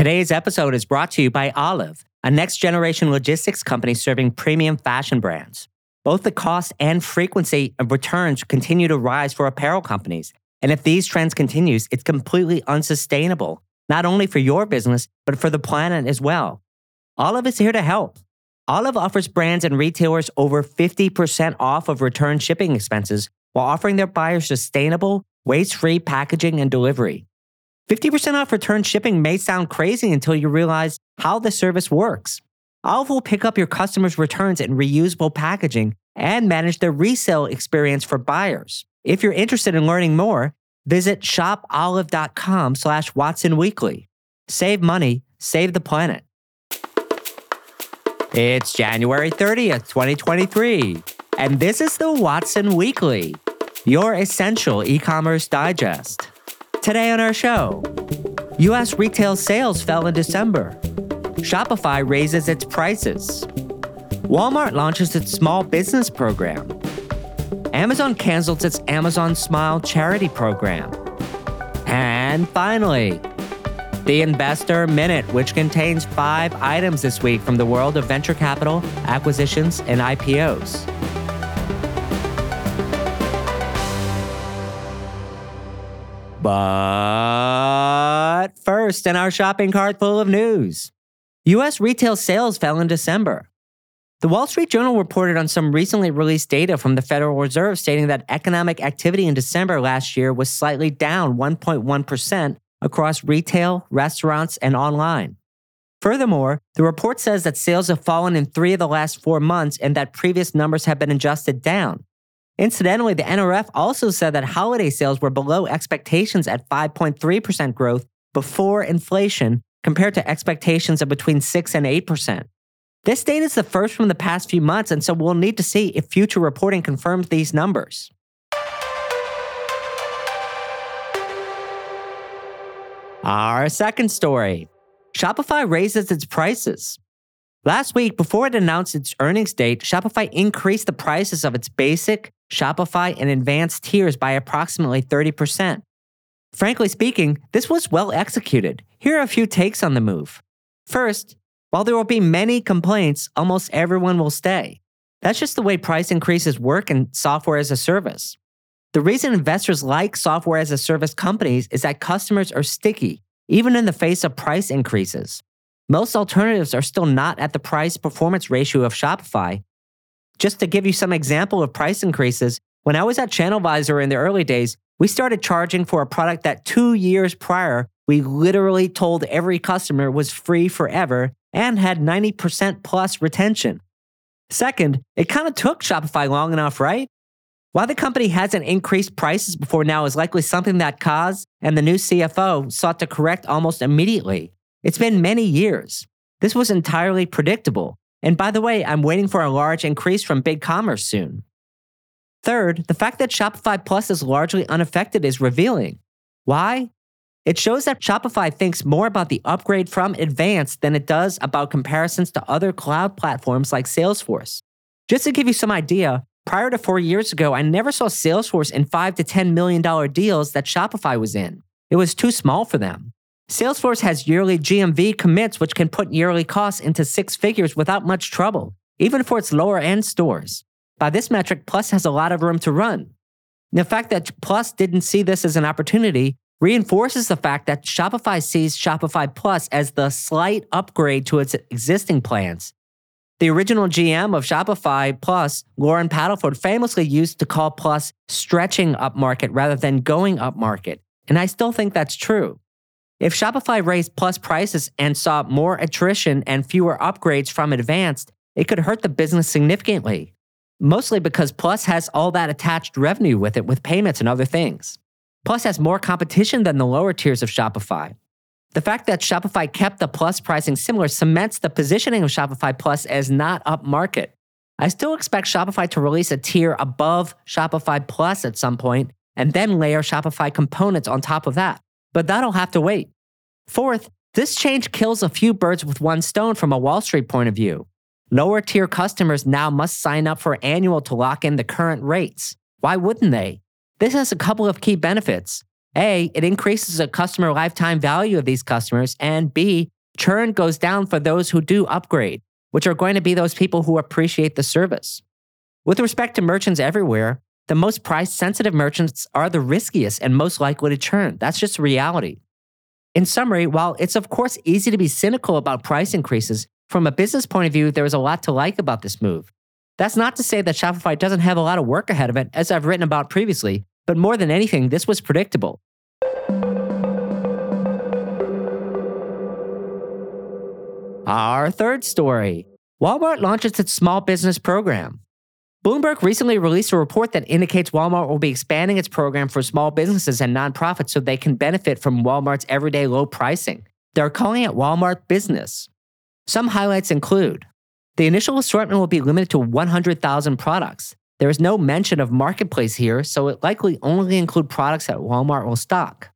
Today's episode is brought to you by Olive, a next generation logistics company serving premium fashion brands. Both the cost and frequency of returns continue to rise for apparel companies. And if these trends continues, it's completely unsustainable, not only for your business, but for the planet as well. Olive is here to help. Olive offers brands and retailers over 50% off of return shipping expenses while offering their buyers sustainable, waste free packaging and delivery. 50% off return shipping may sound crazy until you realize how the service works. Olive will pick up your customers' returns in reusable packaging and manage the resale experience for buyers. If you're interested in learning more, visit shopolive.com slash watsonweekly. Save money, save the planet. It's January 30th, 2023, and this is the Watson Weekly, your essential e-commerce digest. Today on our show, US retail sales fell in December. Shopify raises its prices. Walmart launches its small business program. Amazon cancels its AmazonSmile charity program. And finally, the Investor Minute, which contains five items this week from the world of venture capital, acquisitions, and IPOs. But first, in our shopping cart full of news, US retail sales fell in December. The Wall Street Journal reported on some recently released data from the Federal Reserve stating that economic activity in December last year was slightly down 1.1% across retail, restaurants, and online. Furthermore, the report says that sales have fallen in three of the last four months and that previous numbers have been adjusted down. Incidentally, the NRF also said that holiday sales were below expectations at 5.3% growth before inflation compared to expectations of between 6 and 8%. This data is the first from the past few months, and so we'll need to see if future reporting confirms these numbers. Our second story Shopify raises its prices. Last week, before it announced its earnings date, Shopify increased the prices of its basic, Shopify, and advanced tiers by approximately 30%. Frankly speaking, this was well executed. Here are a few takes on the move. First, while there will be many complaints, almost everyone will stay. That's just the way price increases work in software as a service. The reason investors like software as a service companies is that customers are sticky, even in the face of price increases. Most alternatives are still not at the price performance ratio of Shopify. Just to give you some example of price increases, when I was at ChannelAdvisor in the early days, we started charging for a product that two years prior, we literally told every customer was free forever and had 90% plus retention. Second, it kind of took Shopify long enough, right? Why the company hasn't increased prices before now is likely something that Kaz and the new CFO sought to correct almost immediately. It's been many years. This was entirely predictable. And by the way, I'm waiting for a large increase from BigCommerce soon. Third, the fact that Shopify Plus is largely unaffected is revealing. Why? It shows that Shopify thinks more about the upgrade from Advanced than it does about comparisons to other cloud platforms like Salesforce. Just to give you some idea, prior to four years ago, I never saw Salesforce in five to $10 million deals that Shopify was in. It was too small for them. Salesforce has yearly GMV commits, which can put yearly costs into six figures without much trouble, even for its lower end stores. By this metric, Plus has a lot of room to run. The fact that Plus didn't see this as an opportunity reinforces the fact that Shopify sees Shopify Plus as the slight upgrade to its existing plans. The original GM of Shopify Plus, Loren Padelford, famously used to call Plus stretching upmarket rather than going upmarket, and I still think that's true. If Shopify raised Plus prices and saw more attrition and fewer upgrades from Advanced, it could hurt the business significantly, mostly because Plus has all that attached revenue with it with payments and other things. Plus has more competition than the lower tiers of Shopify. The fact that Shopify kept the Plus pricing similar cements the positioning of Shopify Plus as not upmarket. I still expect Shopify to release a tier above Shopify Plus at some point and then layer Shopify components on top of that. But that'll have to wait. Fourth, this change kills a few birds with one stone from a Wall Street point of view. Lower tier customers now must sign up for annual to lock in the current rates. Why wouldn't they? This has a couple of key benefits. A, it increases the customer lifetime value of these customers, and B, churn goes down for those who do upgrade, which are going to be those people who appreciate the service. With respect to merchants everywhere, the most price sensitive merchants are the riskiest and most likely to churn. That's just reality. In summary, while it's of course easy to be cynical about price increases, from a business point of view, there is a lot to like about this move. That's not to say that Shopify doesn't have a lot of work ahead of it, as I've written about previously, but more than anything, this was predictable. Our third story Walmart launches its small business program. Bloomberg recently released a report that indicates Walmart will be expanding its program for small businesses and nonprofits so they can benefit from Walmart's everyday low pricing. They're calling it Walmart Business. Some highlights include the initial assortment will be limited to 100,000 products. There is no mention of marketplace here, so it likely only include products that Walmart will stock.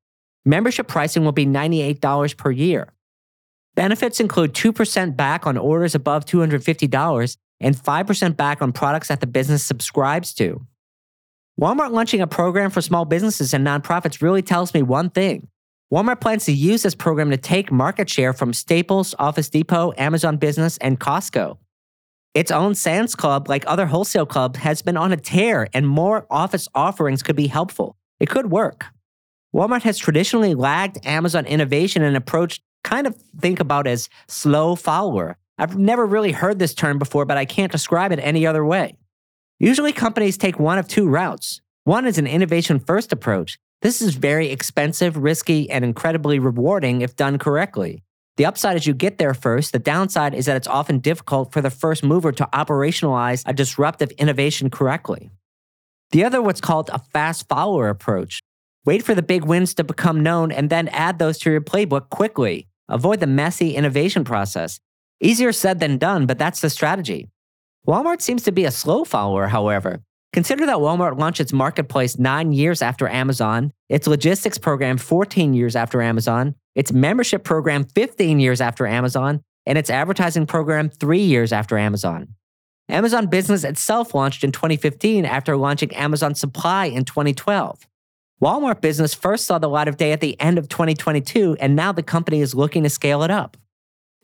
Membership pricing will be $98 per year. Benefits include 2% back on orders above $250 and 5% back on products that the business subscribes to. Walmart launching a program for small businesses and nonprofits really tells me one thing. Walmart plans to use this program to take market share from Staples, Office Depot, Amazon Business, and Costco. Its own Sam's Club, like other wholesale clubs, has been on a tear, and more office offerings could be helpful. It could work. Walmart has traditionally lagged Amazon innovation and approach kind of think about as slow follower, I've never really heard this term before, but I can't describe it any other way. Usually, companies take one of two routes. One is an innovation first approach. This is very expensive, risky, and incredibly rewarding if done correctly. The upside is you get there first. The downside is that it's often difficult for the first mover to operationalize a disruptive innovation correctly. The other, what's called a fast follower approach. Wait for the big wins to become known and then add those to your playbook quickly. Avoid the messy innovation process. Easier said than done, but that's the strategy. Walmart seems to be a slow follower, however. Consider that Walmart launched its marketplace nine years after Amazon, its logistics program 14 years after Amazon, its membership program 15 years after Amazon, and its advertising program three years after Amazon. Amazon Business itself launched in 2015 after launching Amazon Supply in 2012. Walmart Business first saw the light of day at the end of 2022, and now the company is looking to scale it up.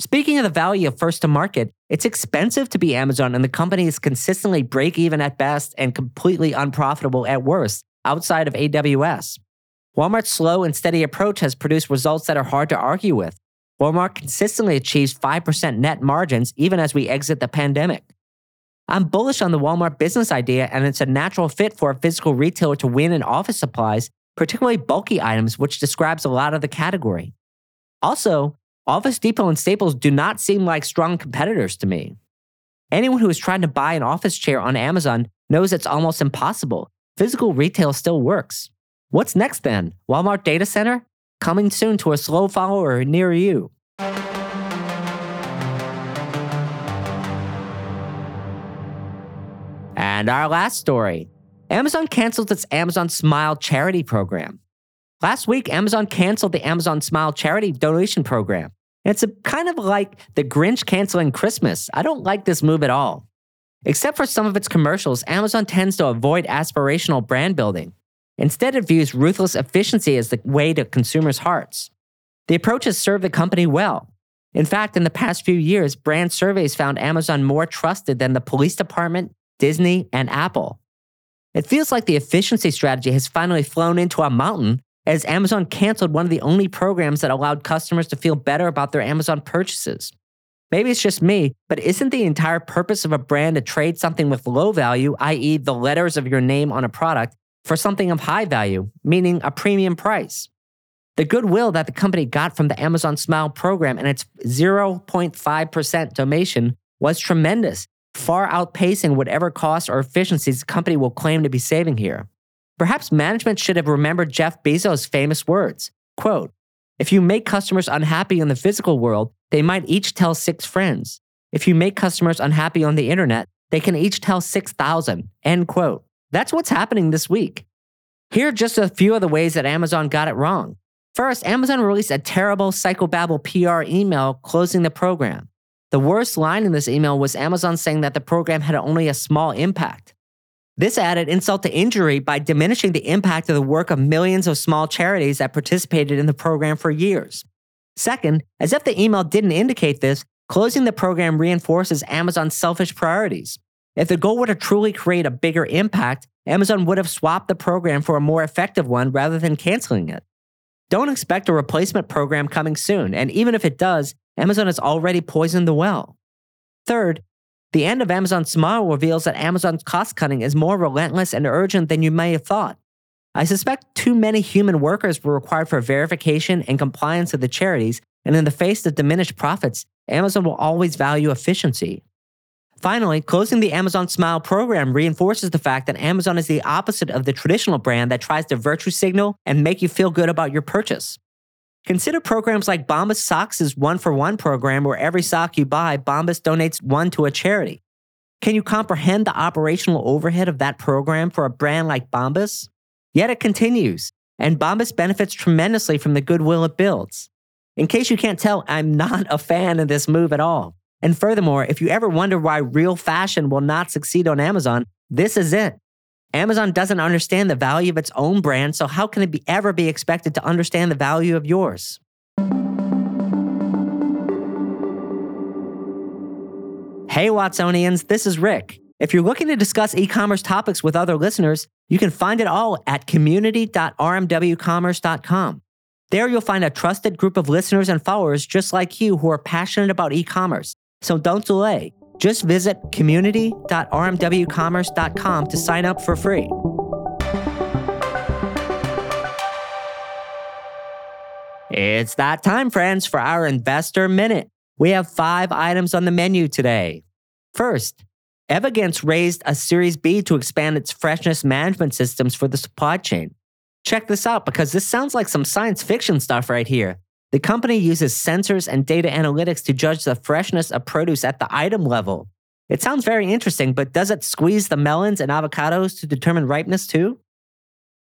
Speaking of the value of first to market, it's expensive to be Amazon, and the company is consistently break even at best and completely unprofitable at worst outside of AWS. Walmart's slow and steady approach has produced results that are hard to argue with. Walmart consistently achieves 5% net margins even as we exit the pandemic. I'm bullish on the Walmart business idea, and it's a natural fit for a physical retailer to win in office supplies, particularly bulky items, which describes a lot of the category. Also, Office Depot and Staples do not seem like strong competitors to me. Anyone who is trying to buy an office chair on Amazon knows it's almost impossible. Physical retail still works. What's next then? Walmart Data Center? Coming soon to a slow follower near you. And our last story Amazon cancels its AmazonSmile charity program. Last week, Amazon canceled the AmazonSmile charity donation program. It's kind of like the Grinch canceling Christmas. I don't like this move at all. Except for some of its commercials, Amazon tends to avoid aspirational brand building. Instead, it views ruthless efficiency as the way to consumers' hearts. The approach has served the company well. In fact, in the past few years, brand surveys found Amazon more trusted than the police department, Disney, and Apple. It feels like the efficiency strategy has finally flown into a mountain as Amazon canceled one of the only programs that allowed customers to feel better about their Amazon purchases. Maybe it's just me, but isn't the entire purpose of a brand to trade something with low value, i.e., the letters of your name on a product, for something of high value, meaning a premium price? The goodwill that the company got from the AmazonSmile program and its 0.5% donation was tremendous, far outpacing whatever costs or efficiencies the company will claim to be saving here. Perhaps management should have remembered Jeff Bezos' famous words quote, If you make customers unhappy in the physical world, they might each tell six friends. If you make customers unhappy on the internet, they can each tell 6,000. End quote. That's what's happening this week. Here are just a few of the ways that Amazon got it wrong. First, Amazon released a terrible psychobabble PR email closing the program. The worst line in this email was Amazon saying that the program had only a small impact. This added insult to injury by diminishing the impact of the work of millions of small charities that participated in the program for years. Second, as if the email didn't indicate this, closing the program reinforces Amazon's selfish priorities. If the goal were to truly create a bigger impact, Amazon would have swapped the program for a more effective one rather than canceling it. Don't expect a replacement program coming soon, and even if it does, Amazon has already poisoned the well. Third, the end of AmazonSmile reveals that Amazon's cost cutting is more relentless and urgent than you may have thought. I suspect too many human workers were required for verification and compliance of the charities, and in the face of diminished profits, Amazon will always value efficiency. Finally, closing the AmazonSmile program reinforces the fact that Amazon is the opposite of the traditional brand that tries to virtue signal and make you feel good about your purchase. Consider programs like Bombas Socks' one for one program, where every sock you buy, Bombas donates one to a charity. Can you comprehend the operational overhead of that program for a brand like Bombas? Yet it continues, and Bombas benefits tremendously from the goodwill it builds. In case you can't tell, I'm not a fan of this move at all. And furthermore, if you ever wonder why real fashion will not succeed on Amazon, this is it. Amazon doesn't understand the value of its own brand, so how can it be, ever be expected to understand the value of yours? Hey, Watsonians, this is Rick. If you're looking to discuss e commerce topics with other listeners, you can find it all at community.rmwcommerce.com. There you'll find a trusted group of listeners and followers just like you who are passionate about e commerce. So don't delay. Just visit community.rmwcommerce.com to sign up for free. It's that time, friends, for our Investor Minute. We have five items on the menu today. First, Evigence raised a Series B to expand its freshness management systems for the supply chain. Check this out because this sounds like some science fiction stuff right here. The company uses sensors and data analytics to judge the freshness of produce at the item level. It sounds very interesting, but does it squeeze the melons and avocados to determine ripeness too?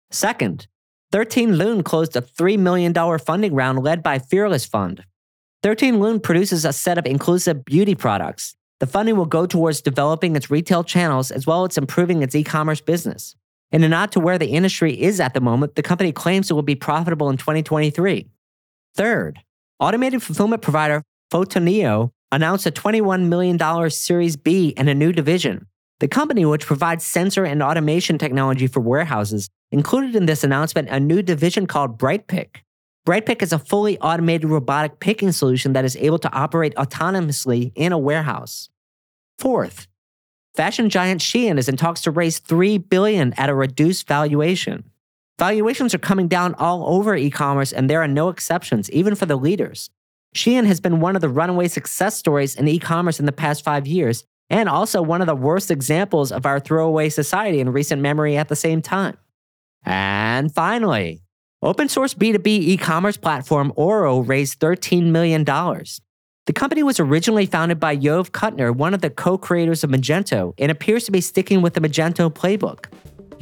Second, 13 Lune closed a $3 million funding round led by Fearless Fund. 13 Lune produces a set of inclusive beauty products. The funding will go towards developing its retail channels as well as improving its e commerce business. In a nod to where the industry is at the moment, the company claims it will be profitable in 2023. Third, automated fulfillment provider Photoneo announced a $21 million Series B and a new division. The company, which provides sensor and automation technology for warehouses, included in this announcement a new division called BrightPick. BrightPick is a fully automated robotic picking solution that is able to operate autonomously in a warehouse. Fourth, fashion giant Shein is in talks to raise 3 billion at a reduced valuation. Valuations are coming down all over e commerce, and there are no exceptions, even for the leaders. Shein has been one of the runaway success stories in e commerce in the past five years, and also one of the worst examples of our throwaway society in recent memory at the same time. And finally, open source B2B e commerce platform Oro raised $13 million. The company was originally founded by Yoav Kutner, one of the co creators of Magento, and appears to be sticking with the Magento playbook.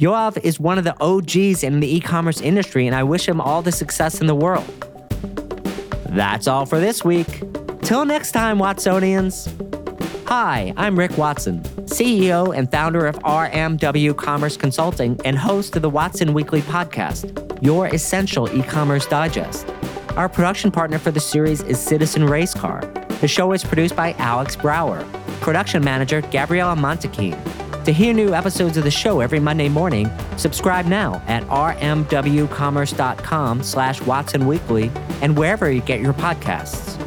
Yoav is one of the OGs in the e commerce industry, and I wish him all the success in the world. That's all for this week. Till next time, Watsonians. Hi, I'm Rick Watson, CEO and founder of RMW Commerce Consulting and host of the Watson Weekly podcast, your essential e commerce digest. Our production partner for the series is Citizen Racecar. The show is produced by Alex Brower, production manager Gabriella Montequin. To hear new episodes of the show every Monday morning, subscribe now at rmwcommerce.com slash Watson Weekly and wherever you get your podcasts.